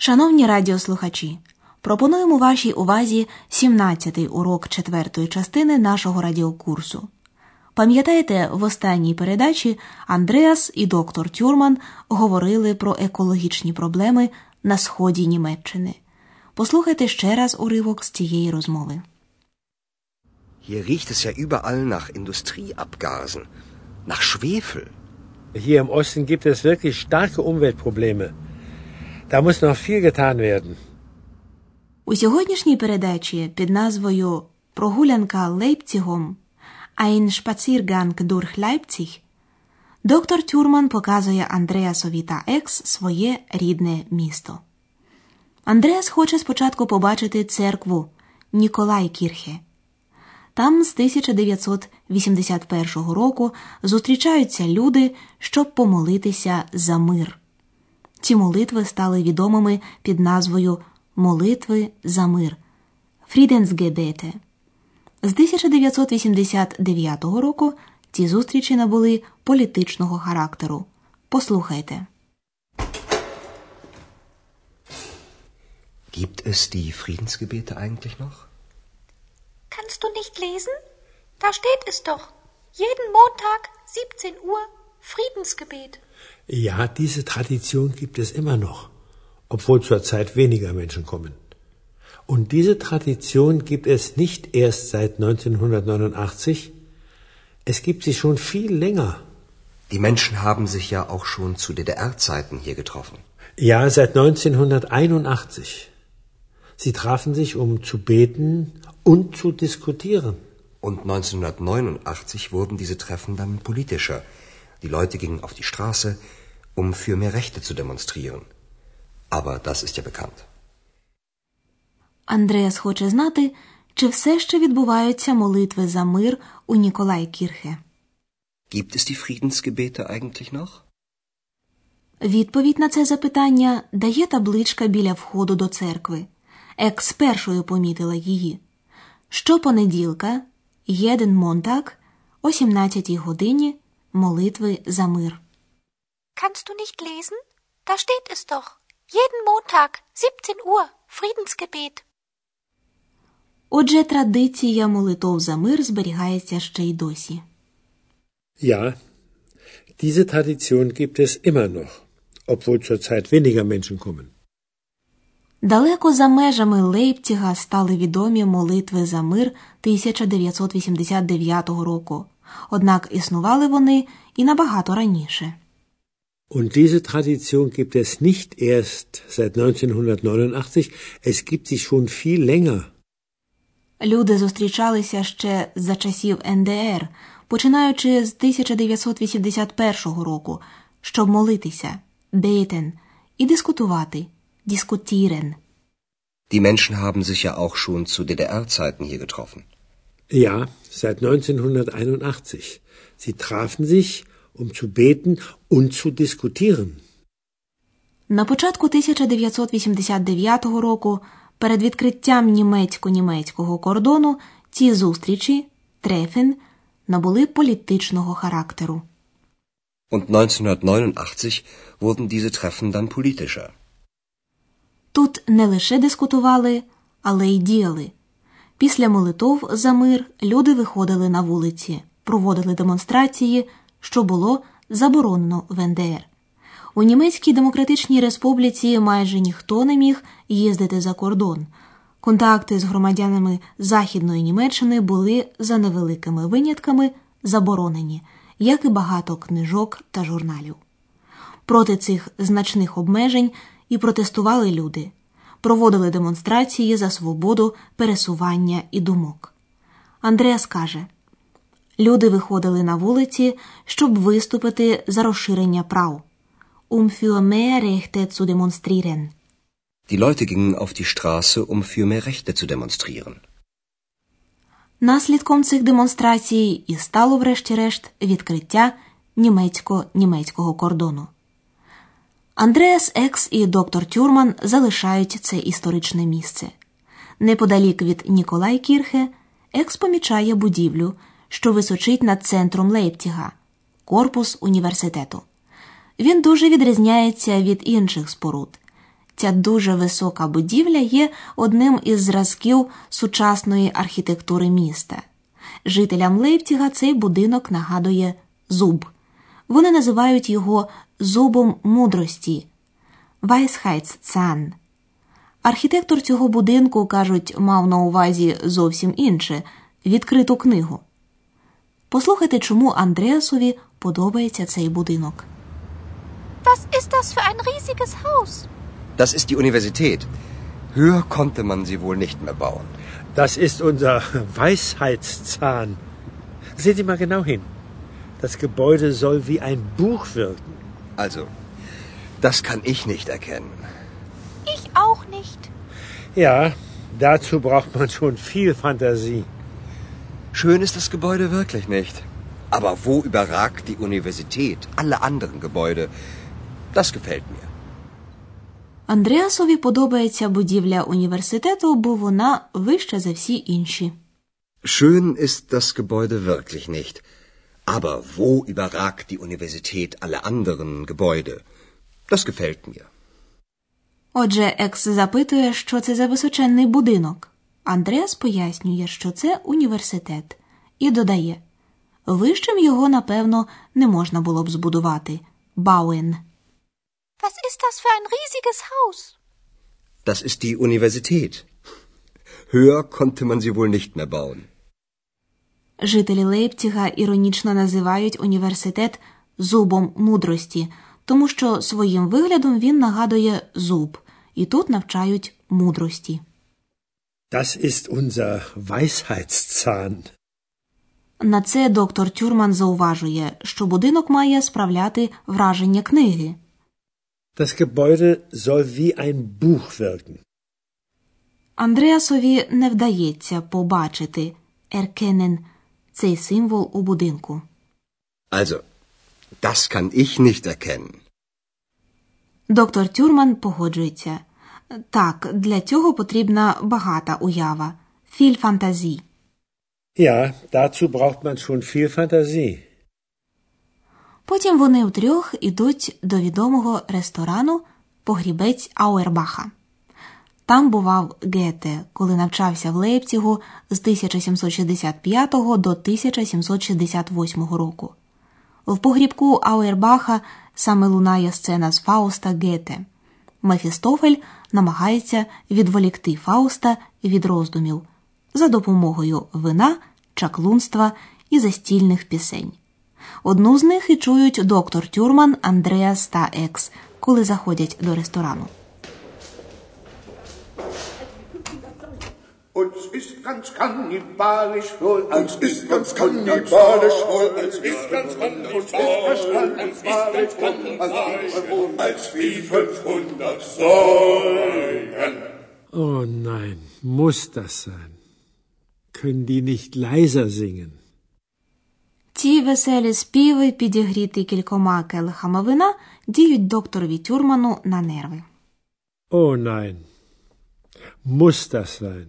Шановні радіослухачі, пропонуємо вашій увазі 17-й урок четвертої частини нашого радіокурсу. Пам'ятаєте, в останній передачі Андреас і доктор Тюрман говорили про екологічні проблеми на сході Німеччини. Послухайте ще раз уривок з цієї розмови. Hier riecht es ja überall nach Industrieabgasen, nach Schwefel. Hier im Osten gibt es wirklich starke Umweltprobleme. Da muss noch viel getan werden. У сьогоднішній передачі під назвою Прогулянка Лейпцігом Ein Spaziergang durch Leipzig доктор Тюрман показує Андреасові та Екс своє рідне місто. Андреас хоче спочатку побачити церкву Ніколай Кірхе. Там з 1981 року зустрічаються люди, щоб помолитися за мир. Ці молитви стали відомими під назвою Молитви за мир Фріденсгебете. З 1989 року ці зустрічі набули політичного характеру. Послухайте. Gibt es die Friedensgebete eigentlich noch? Kannst du nicht lesen? Da steht es doch. Jeden Montag, 17 Uhr, Friedensgebet. Ja, diese Tradition gibt es immer noch, obwohl zurzeit weniger Menschen kommen. Und diese Tradition gibt es nicht erst seit 1989, es gibt sie schon viel länger. Die Menschen haben sich ja auch schon zu DDR-Zeiten hier getroffen. Ja, seit 1981. Sie trafen sich, um zu beten und zu diskutieren. Und 1989 wurden diese Treffen dann politischer. Die Leute gingen auf die Straße, um für mehr Rechte zu demonstrieren. Aber das ist ja bekannt. Андреас хоче знати, чи все ще відбуваються молитви за мир у Ніколай Кірхе. Gibt es die Friedensgebete eigentlich noch? Відповідь на це запитання дає табличка біля входу до церкви. Екс першою помітила її. Щопонеділка, єден Монтак, о 17 годині молитви за мир. Kannst du nicht lesen? Da steht es doch. Jeden Montag, 17 Uhr, Friedensgebet. Отже, традиція молитов за мир зберігається ще й досі. Ja, diese Tradition gibt es immer noch, obwohl zurzeit weniger Menschen kommen. Далеко за межами Лейпціга стали відомі молитви за мир 1989 року. Однак існували вони і набагато раніше. Und diese Tradition gibt es nicht erst seit 1989, es gibt sie schon viel länger. Люди зустрічалися ще за часів НДР, починаючи з 1981 року, щоб молитися, бейтен і дискутувати, дискутірен. Die Menschen haben sich ja auch schon zu DDR-Zeiten hier getroffen. Ja, seit 1981. Sie trafen sich, um zu beten und zu diskutieren. На початку 1989 року, перед відкриттям німецько-німецького кордону, ці зустрічі, трефен, набули політичного характеру. Und 1989 wurden diese Treffen dann politischer. Тут не лише дискутували, але й діяли. Після молитов за мир люди виходили на вулиці, проводили демонстрації, що було заборонено в НДР. У Німецькій Демократичній Республіці майже ніхто не міг їздити за кордон. Контакти з громадянами Західної Німеччини були за невеликими винятками заборонені, як і багато книжок та журналів. Проти цих значних обмежень і протестували люди, проводили демонстрації за свободу пересування і думок. Андреас каже: люди виходили на вулиці, щоб виступити за розширення прав. Um für mehr Rechte zu demonstrieren. Die Leute gingen auf die Straße, um für mehr Rechte zu demonstrieren. Наслідком цих демонстрацій і стало, врешті-решт, відкриття німецько-німецького кордону. Андреас Екс і доктор Тюрман залишають це історичне місце. Неподалік від Ніколай Кірхе, Екс помічає будівлю, що височить над центром Лейпціга корпус університету. Він дуже відрізняється від інших споруд. Ця дуже висока будівля є одним із зразків сучасної архітектури міста. Жителям Лейпціга цей будинок нагадує зуб. Вони називають його зубом мудрості Weisheitszahn. Архітектор цього будинку, кажуть, мав на увазі зовсім інше відкриту книгу. Послухайте, чому Андреасові подобається цей будинок. Was ist das für ein riesiges Haus? Das ist die Universität. Höher konnte man sie wohl nicht mehr bauen. Das ist unser Weisheitszahn. Sehen Sie mal genau hin. Das Gebäude soll wie ein Buch wirken. Also, das kann ich nicht erkennen. Ich auch nicht. Ja, dazu braucht man schon viel Fantasie. Schön ist das Gebäude wirklich nicht. Aber wo überragt die Universität alle anderen Gebäude? Das gefällt mir. Андреасові подобається будівля університету, бо вона вища за всі інші. Schön ist das Gebäude wirklich nicht. Aber wo überragt die Universität alle anderen Gebäude? Das gefällt mir. Отже, Екс запитує, що це за височенний будинок. Андреас пояснює, що це університет, і додає вищим його, напевно, не можна було б збудувати. Бауен. Was ist das für ein riesiges Haus? Das ist die Universität. Höher konnte man sie wohl nicht mehr bauen. Жителі Лейпціга іронічно називають університет зубом мудрості, тому що своїм виглядом він нагадує зуб, і тут навчають мудрості. Das ist unser Weisheitszahn. На це доктор Тюрман зауважує, що будинок має справляти враження книги. Das Gebäude soll wie ein Buch wirken. Андреасові не вдається побачити еркенен цей символ у будинку. Also, das kann ich nicht erkennen. Доктор Тюрман погоджується. Так, для цього потрібна багата уява, філь фантазій. Ja, dazu braucht man schon viel Fantasie. Потім вони втрьох ідуть до відомого ресторану Погрібець Ауербаха. Там бував Гете, коли навчався в Лейпцігу з 1765 до 1768 року. В погрібку Ауербаха саме лунає сцена з Фауста Гете. Мефістофель намагається відволікти Фауста від роздумів за допомогою вина, чаклунства і застільних пісень. Одну з них і чують доктор Тюрман, Андреас та Екс, коли заходять до ресторану. Uns ist ganz kannibalisch wohl, uns ist ganz kannibalisch wohl, uns ist ganz kannibalisch wohl, als wie 500 Säulen. Oh nein, muss das sein? Können die nicht leiser singen? Ці веселі співи, підігріті кількома келихами вина, діють докторові Тюрману на нерви. Oh nein, muss das sein?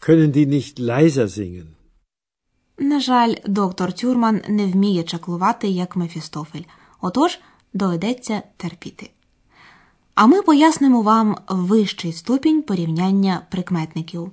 Können die nicht leiser singen? На жаль, доктор Тюрман не вміє чаклувати, як Мефістофель, отож доведеться терпіти. А ми пояснимо вам вищий ступінь порівняння прикметників.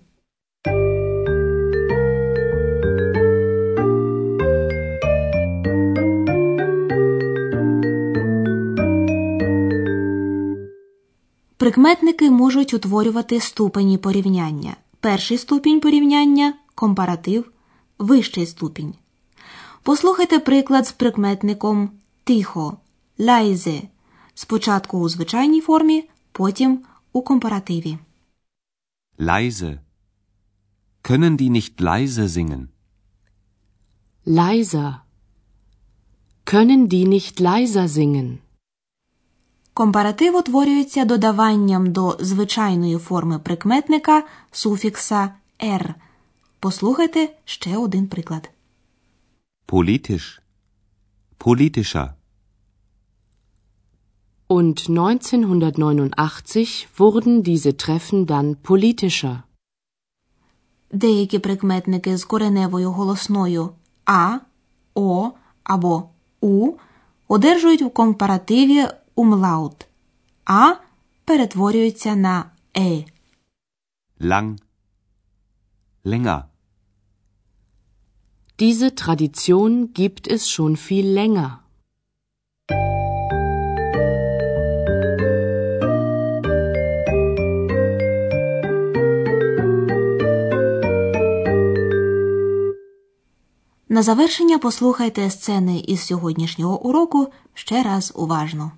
Прикметники можуть утворювати ступені порівняння. Перший ступінь порівняння компаратив, вищий ступінь. Послухайте приклад з прикметником тихо, лайзе. Спочатку у звичайній формі, потім у компаративі. Leise. Können die nicht leise singen? Leiser. Können die nicht leiser singen? Компаратив утворюється додаванням до звичайної форми прикметника суфікса «р». Послухайте ще один приклад. Politisch. Politischer. Und 1989 wurden diese Treffen dann politischer. Деякі прикметники з кореневою голосною а, о або у одержують у компаративі умлаут а перетворюється на е. lang, länger, Diese Tradition gibt es schon viel länger. На завершення послухайте сцени із сьогоднішнього уроку ще раз уважно.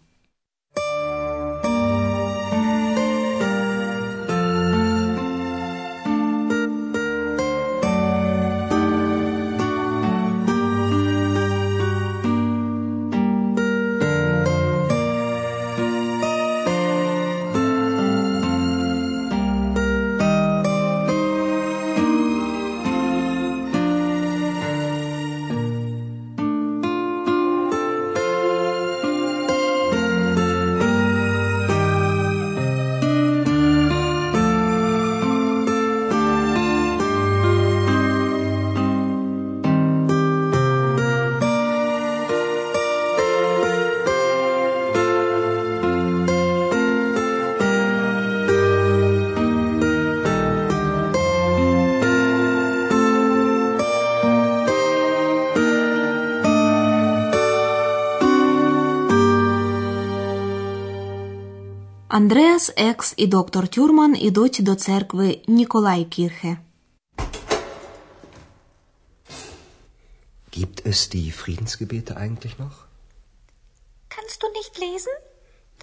Андреас Екс і доктор Тюрман ідуть до церкви Ніколай Кірхе. Gibt es die Friedensgebete eigentlich noch? Kannst du nicht lesen?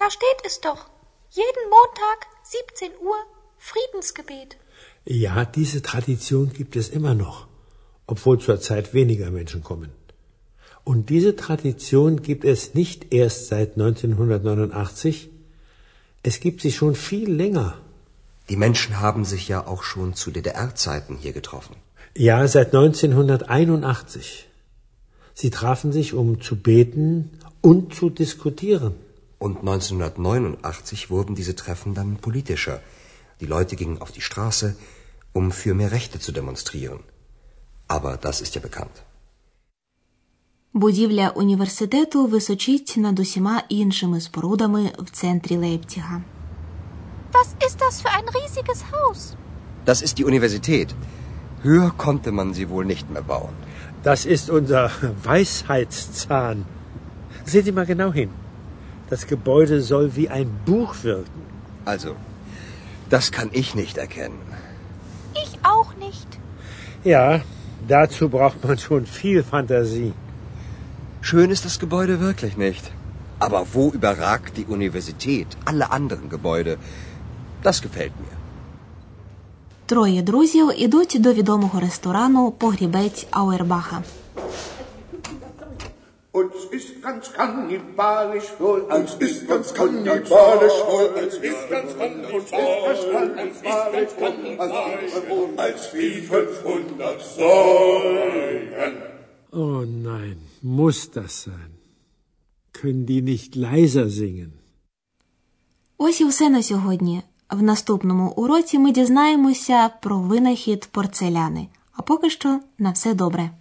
Da steht es doch. Jeden Montag, 17 Uhr, Friedensgebet. Ja, diese Tradition gibt es immer noch, obwohl zurzeit weniger Menschen kommen. Und diese Tradition gibt es nicht erst seit 1989, es gibt sie schon viel länger. Die Menschen haben sich ja auch schon zu DDR-Zeiten hier getroffen. Ja, seit 1981. Sie trafen sich, um zu beten und zu diskutieren. Und 1989 wurden diese Treffen dann politischer. Die Leute gingen auf die Straße, um für mehr Rechte zu demonstrieren. Aber das ist ja bekannt. Будівля університету височить над усіма іншими спорудами в центрі Лейпціга. Was ist das für ein riesiges Haus? Das ist die Universität. Höher konnte man sie wohl nicht mehr bauen. Das ist unser Weisheitszahn. Sehen Sie mal genau hin. Das Gebäude soll wie ein Buch wirken. Also, das kann ich nicht erkennen. Ich auch nicht. Ja, dazu braucht man schon viel Fantasie. Schön ist das Gebäude wirklich nicht. Aber wo überragt die Universität alle anderen Gebäude? Das gefällt mir. Троє друзів ідуть до відомого ресторану Погрібець Ауербаха. Uns ist ganz kannibalisch wohl, uns ist ganz kannibalisch wohl, uns ist ganz kannibalisch wohl, als wie 500 Säulen. Oh nein, Muss das sein? Können die nicht leiser singen? Ось і все на сьогодні. В наступному уроці ми дізнаємося про винахід порцеляни. А поки що на все добре.